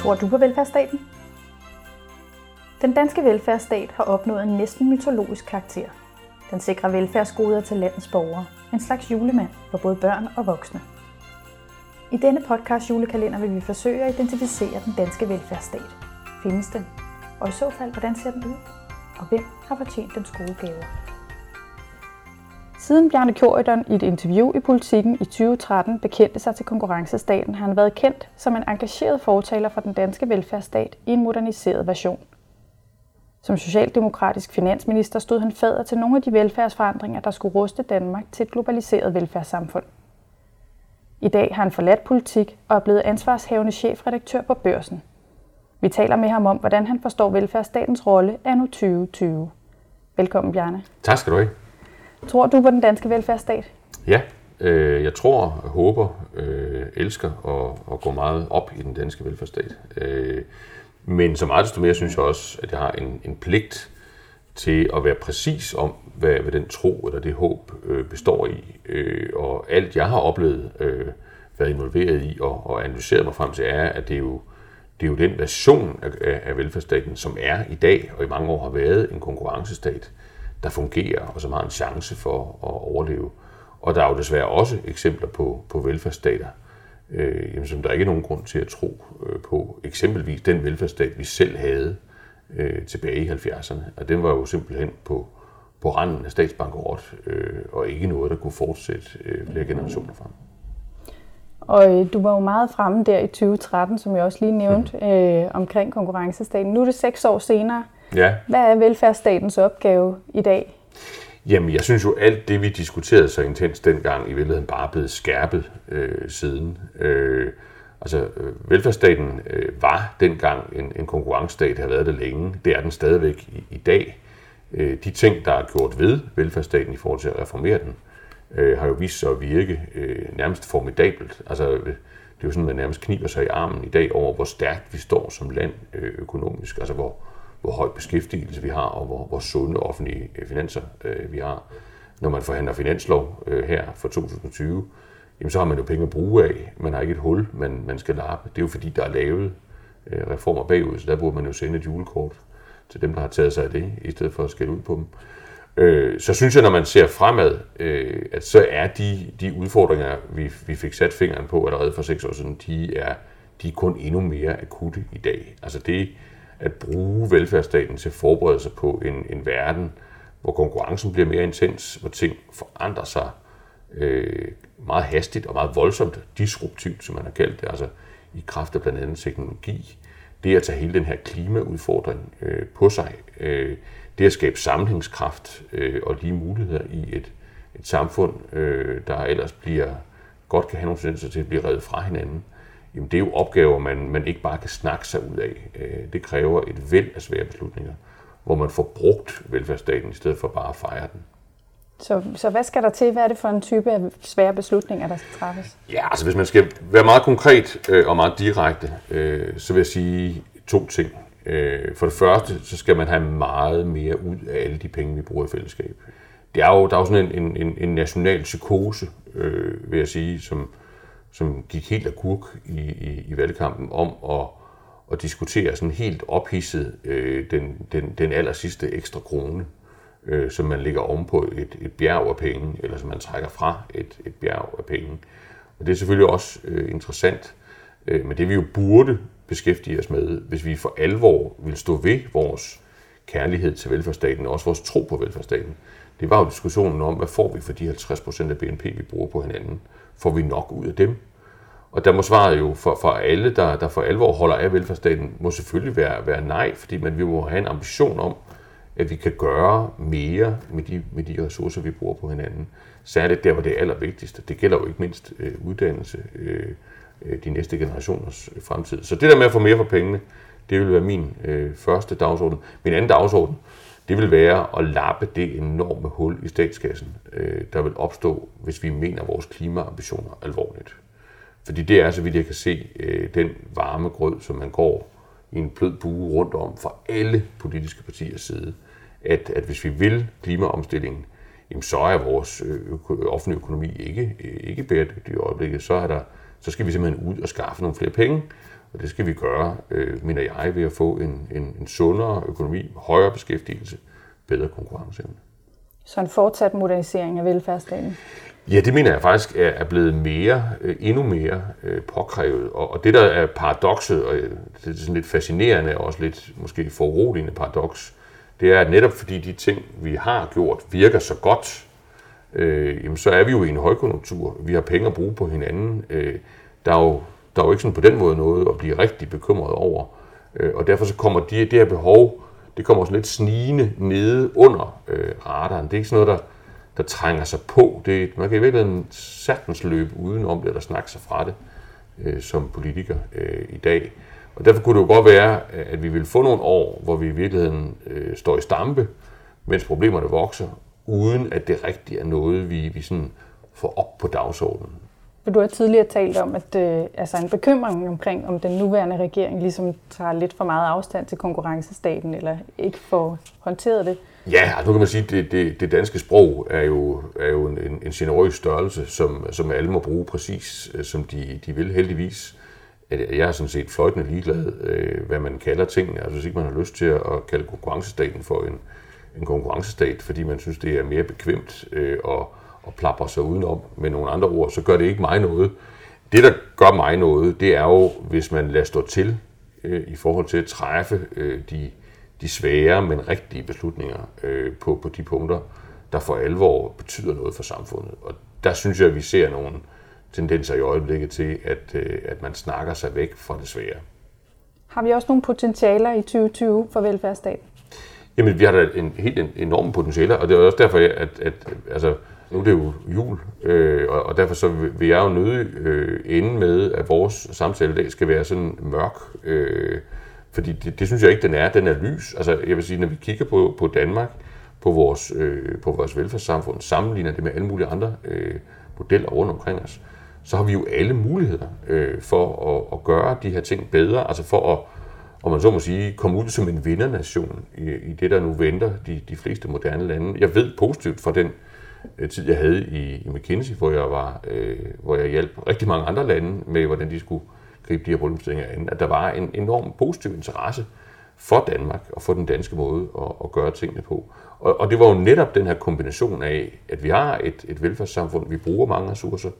Tror du på velfærdsstaten? Den danske velfærdsstat har opnået en næsten mytologisk karakter. Den sikrer velfærdsgoder til landets borgere. En slags julemand for både børn og voksne. I denne podcast julekalender vil vi forsøge at identificere den danske velfærdsstat. Findes den? Og i så fald, hvordan ser den ud? Og hvem har fortjent den gode gaver? Siden Bjarne Kjøridon i et interview i Politiken i 2013 bekendte sig til konkurrencestaten, har han været kendt som en engageret fortaler for den danske velfærdsstat i en moderniseret version. Som socialdemokratisk finansminister stod han fader til nogle af de velfærdsforandringer, der skulle ruste Danmark til et globaliseret velfærdssamfund. I dag har han forladt politik og er blevet ansvarshævende chefredaktør på Børsen. Vi taler med ham om, hvordan han forstår velfærdsstatens rolle anno 2020. Velkommen, Bjarne. Tak skal du have. Tror du på den danske velfærdsstat? Ja, øh, jeg tror, håber, øh, elsker og, og går meget op i den danske velfærdsstat. Øh, men som meget desto mere synes jeg også, at jeg har en, en pligt til at være præcis om, hvad, hvad den tro eller det håb øh, består i. Øh, og alt jeg har oplevet, øh, været involveret i og, og analyseret mig frem til, er, at det er jo, det er jo den version af, af velfærdsstaten, som er i dag, og i mange år har været en konkurrencestat, der fungerer, og som har en chance for at overleve. Og der er jo desværre også eksempler på, på velfærdsstater, øh, jamen, som der ikke er nogen grund til at tro øh, på. Eksempelvis den velfærdsstat, vi selv havde øh, tilbage i 70'erne. Og den var jo simpelthen på, på randen af statsbankerot, øh, og ikke noget, der kunne fortsætte øh, flere generationer frem. Og øh, du var jo meget fremme der i 2013, som jeg også lige nævnte, mm. øh, omkring konkurrencestaten. Nu er det seks år senere. Ja. Hvad er velfærdsstatens opgave i dag? Jamen, jeg synes jo, alt det, vi diskuterede så intens dengang, i virkeligheden bare er blevet skærpet øh, siden. Øh, altså, øh, velfærdsstaten øh, var dengang en, en konkurrencestat, har været det længe. Det er den stadigvæk i, i dag. Øh, de ting, der er gjort ved velfærdsstaten i forhold til at reformere den, øh, har jo vist sig at virke øh, nærmest formidabelt. Altså, det er jo sådan, man nærmest kniber sig i armen i dag over, hvor stærkt vi står som land øh, økonomisk. Altså, hvor, hvor høj beskæftigelse vi har, og hvor, hvor sunde offentlige øh, finanser øh, vi har. Når man forhandler finanslov øh, her for 2020, jamen så har man jo penge at bruge af. Man har ikke et hul, man, man skal lappe. Det er jo fordi, der er lavet øh, reformer bagud, så der burde man jo sende et julekort til dem, der har taget sig af det, i stedet for at skælde ud på dem. Øh, så synes jeg, når man ser fremad, øh, at så er de, de udfordringer, vi, vi fik sat fingeren på allerede for seks år siden, de er, de er kun endnu mere akutte i dag. Altså det, at bruge velfærdsstaten til at forberede sig på en, en verden, hvor konkurrencen bliver mere intens, hvor ting forandrer sig øh, meget hastigt og meget voldsomt, disruptivt, som man har kaldt det, altså i kraft af blandt andet teknologi. Det at tage hele den her klimaudfordring øh, på sig, øh, det at skabe sammenhængskraft øh, og lige muligheder i et, et samfund, øh, der ellers bliver godt kan have nogle tendenser til at blive reddet fra hinanden, jamen det er jo opgaver, man, man ikke bare kan snakke sig ud af. Øh, det kræver et væld af svære beslutninger, hvor man får brugt velfærdsstaten i stedet for bare at fejre den. Så, så hvad skal der til? Hvad er det for en type af svære beslutninger, der skal træffes? Ja, altså hvis man skal være meget konkret øh, og meget direkte, øh, så vil jeg sige to ting. Øh, for det første, så skal man have meget mere ud af alle de penge, vi bruger i fællesskab. Det er jo, der er jo sådan en, en, en national psykose, øh, vil jeg sige, som, som gik helt kurk i, i, i valgkampen om at, at diskutere sådan helt ophidset øh, den, den, den aller sidste ekstra krone, øh, som man lægger ovenpå et, et bjerg af penge, eller som man trækker fra et, et bjerg af penge. Og det er selvfølgelig også øh, interessant, øh, men det vi jo burde beskæftige os med, hvis vi for alvor vil stå ved vores kærlighed til velfærdsstaten, og også vores tro på velfærdsstaten, det var jo diskussionen om, hvad får vi for de 50 procent af BNP, vi bruger på hinanden? Får vi nok ud af dem? Og der må svaret jo for, for alle, der, der for alvor holder af velfærdsstaten, må selvfølgelig være, være nej, fordi man vi må have en ambition om, at vi kan gøre mere med de, med de ressourcer, vi bruger på hinanden. Særligt der, hvor det er allervigtigst. Det gælder jo ikke mindst øh, uddannelse, øh, øh de næste generationers fremtid. Så det der med at få mere for pengene, det vil være min øh, første dagsorden. Min anden dagsorden, det vil være at lappe det enorme hul i statskassen, øh, der vil opstå, hvis vi mener vores klimaambitioner alvorligt. Fordi det er, så vidt jeg kan se, øh, den varme grød, som man går i en blød bue rundt om fra alle politiske partiers side, at, at hvis vi vil klimaomstillingen, jamen så er vores øh, offentlige økonomi ikke, øh, ikke bæredygtig i øjeblikket. Så, er der, så skal vi simpelthen ud og skaffe nogle flere penge. Og det skal vi gøre, øh, mener jeg, ved at få en, en, en sundere økonomi, højere beskæftigelse, bedre konkurrenceevne. Så en fortsat modernisering af velfærdsstaten? Ja, det mener jeg faktisk er, er blevet mere, øh, endnu mere øh, påkrævet. Og, og det, der er paradokset, og det er sådan lidt fascinerende og også lidt måske foruroligende paradoks, det er, at netop fordi de ting, vi har gjort, virker så godt, øh, jamen så er vi jo i en højkonjunktur. Vi har penge at bruge på hinanden. Øh, der, er jo, der er jo ikke sådan på den måde noget at blive rigtig bekymret over. Øh, og derfor så kommer de, det her behov, det kommer sådan lidt snigende nede under øh, radaren. Det er ikke sådan noget, der, der trænger sig på. Det, man kan i virkeligheden sagtens løbe udenom det, eller snakke sig fra det øh, som politiker øh, i dag. Og derfor kunne det jo godt være, at vi vil få nogle år, hvor vi i virkeligheden øh, står i stampe, mens problemerne vokser, uden at det rigtigt er noget, vi, vi sådan får op på dagsordenen. Du har tidligere talt om, at øh, altså en bekymring omkring, om den nuværende regering ligesom tager lidt for meget afstand til konkurrencestaten, eller ikke får håndteret det. Ja, altså, nu kan man sige, at det, det, det danske sprog er jo, er jo en, en generøs størrelse, som, som alle må bruge præcis, øh, som de, de vil heldigvis. Øh, jeg er sådan set fløjtende ligeglad, øh, hvad man kalder tingene. Altså hvis ikke man har lyst til at kalde konkurrencestaten for en, en konkurrencestat, fordi man synes, det er mere bekvemt øh, at, at plapre sig udenom med nogle andre ord, så gør det ikke mig noget. Det, der gør mig noget, det er jo, hvis man lader stå til øh, i forhold til at træffe øh, de, de svære, men rigtige beslutninger øh, på, på de punkter, der for alvor betyder noget for samfundet. Og der synes jeg, at vi ser nogle tendenser i øjeblikket til, at, øh, at man snakker sig væk fra det svære. Har vi også nogle potentialer i 2020 for velfærdsstaten? Jamen, vi har da en helt enorme potentialer, og det er også derfor, at, at, at altså, nu er det jo jul, øh, og, og derfor så vil jeg jo nødig øh, ende med, at vores samtale i dag skal være sådan mørk, øh, fordi det, det synes jeg ikke, den er. Den er lys. Altså, jeg vil sige, når vi kigger på, på Danmark, på vores, øh, på vores velfærdssamfund, sammenligner det med alle mulige andre øh, modeller rundt omkring os, så har vi jo alle muligheder øh, for at, at gøre de her ting bedre, altså for at om man så må sige, komme ud som en vindernation i, i det, der nu venter de, de fleste moderne lande. Jeg ved positivt fra den øh, Øh, tid, jeg havde i, i McKinsey, hvor jeg, var, øh, hvor jeg hjalp rigtig mange andre lande med, hvordan de skulle gribe de her problemstillinger an, at der var en enorm positiv interesse for Danmark og for den danske måde at, at gøre tingene på. Og, og det var jo netop den her kombination af, at vi har et, et velfærdssamfund, vi bruger mange ressourcer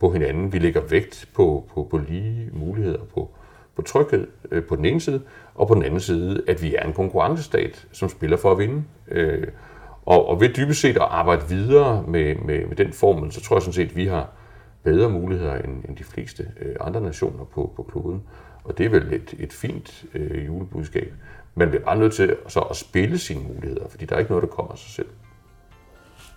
på hinanden, vi lægger vægt på, på, på lige muligheder, på, på tryghed øh, på den ene side, og på den anden side, at vi er en konkurrencestat, som spiller for at vinde. Øh, og, og ved dybest set at arbejde videre med, med, med den formel, så tror jeg sådan set, at vi har bedre muligheder end, end de fleste øh, andre nationer på, på kloden. Og det er vel et, et fint øh, julebudskab. Man bliver bare nødt til så at spille sine muligheder, fordi der er ikke noget, der kommer af sig selv.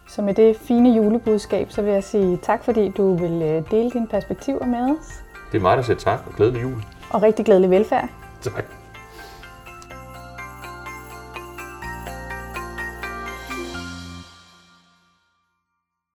Så med det fine julebudskab, så vil jeg sige tak, fordi du vil øh, dele dine perspektiver med os. Det er mig, der siger tak, og glædelig jul. Og rigtig glædelig velfærd. Tak.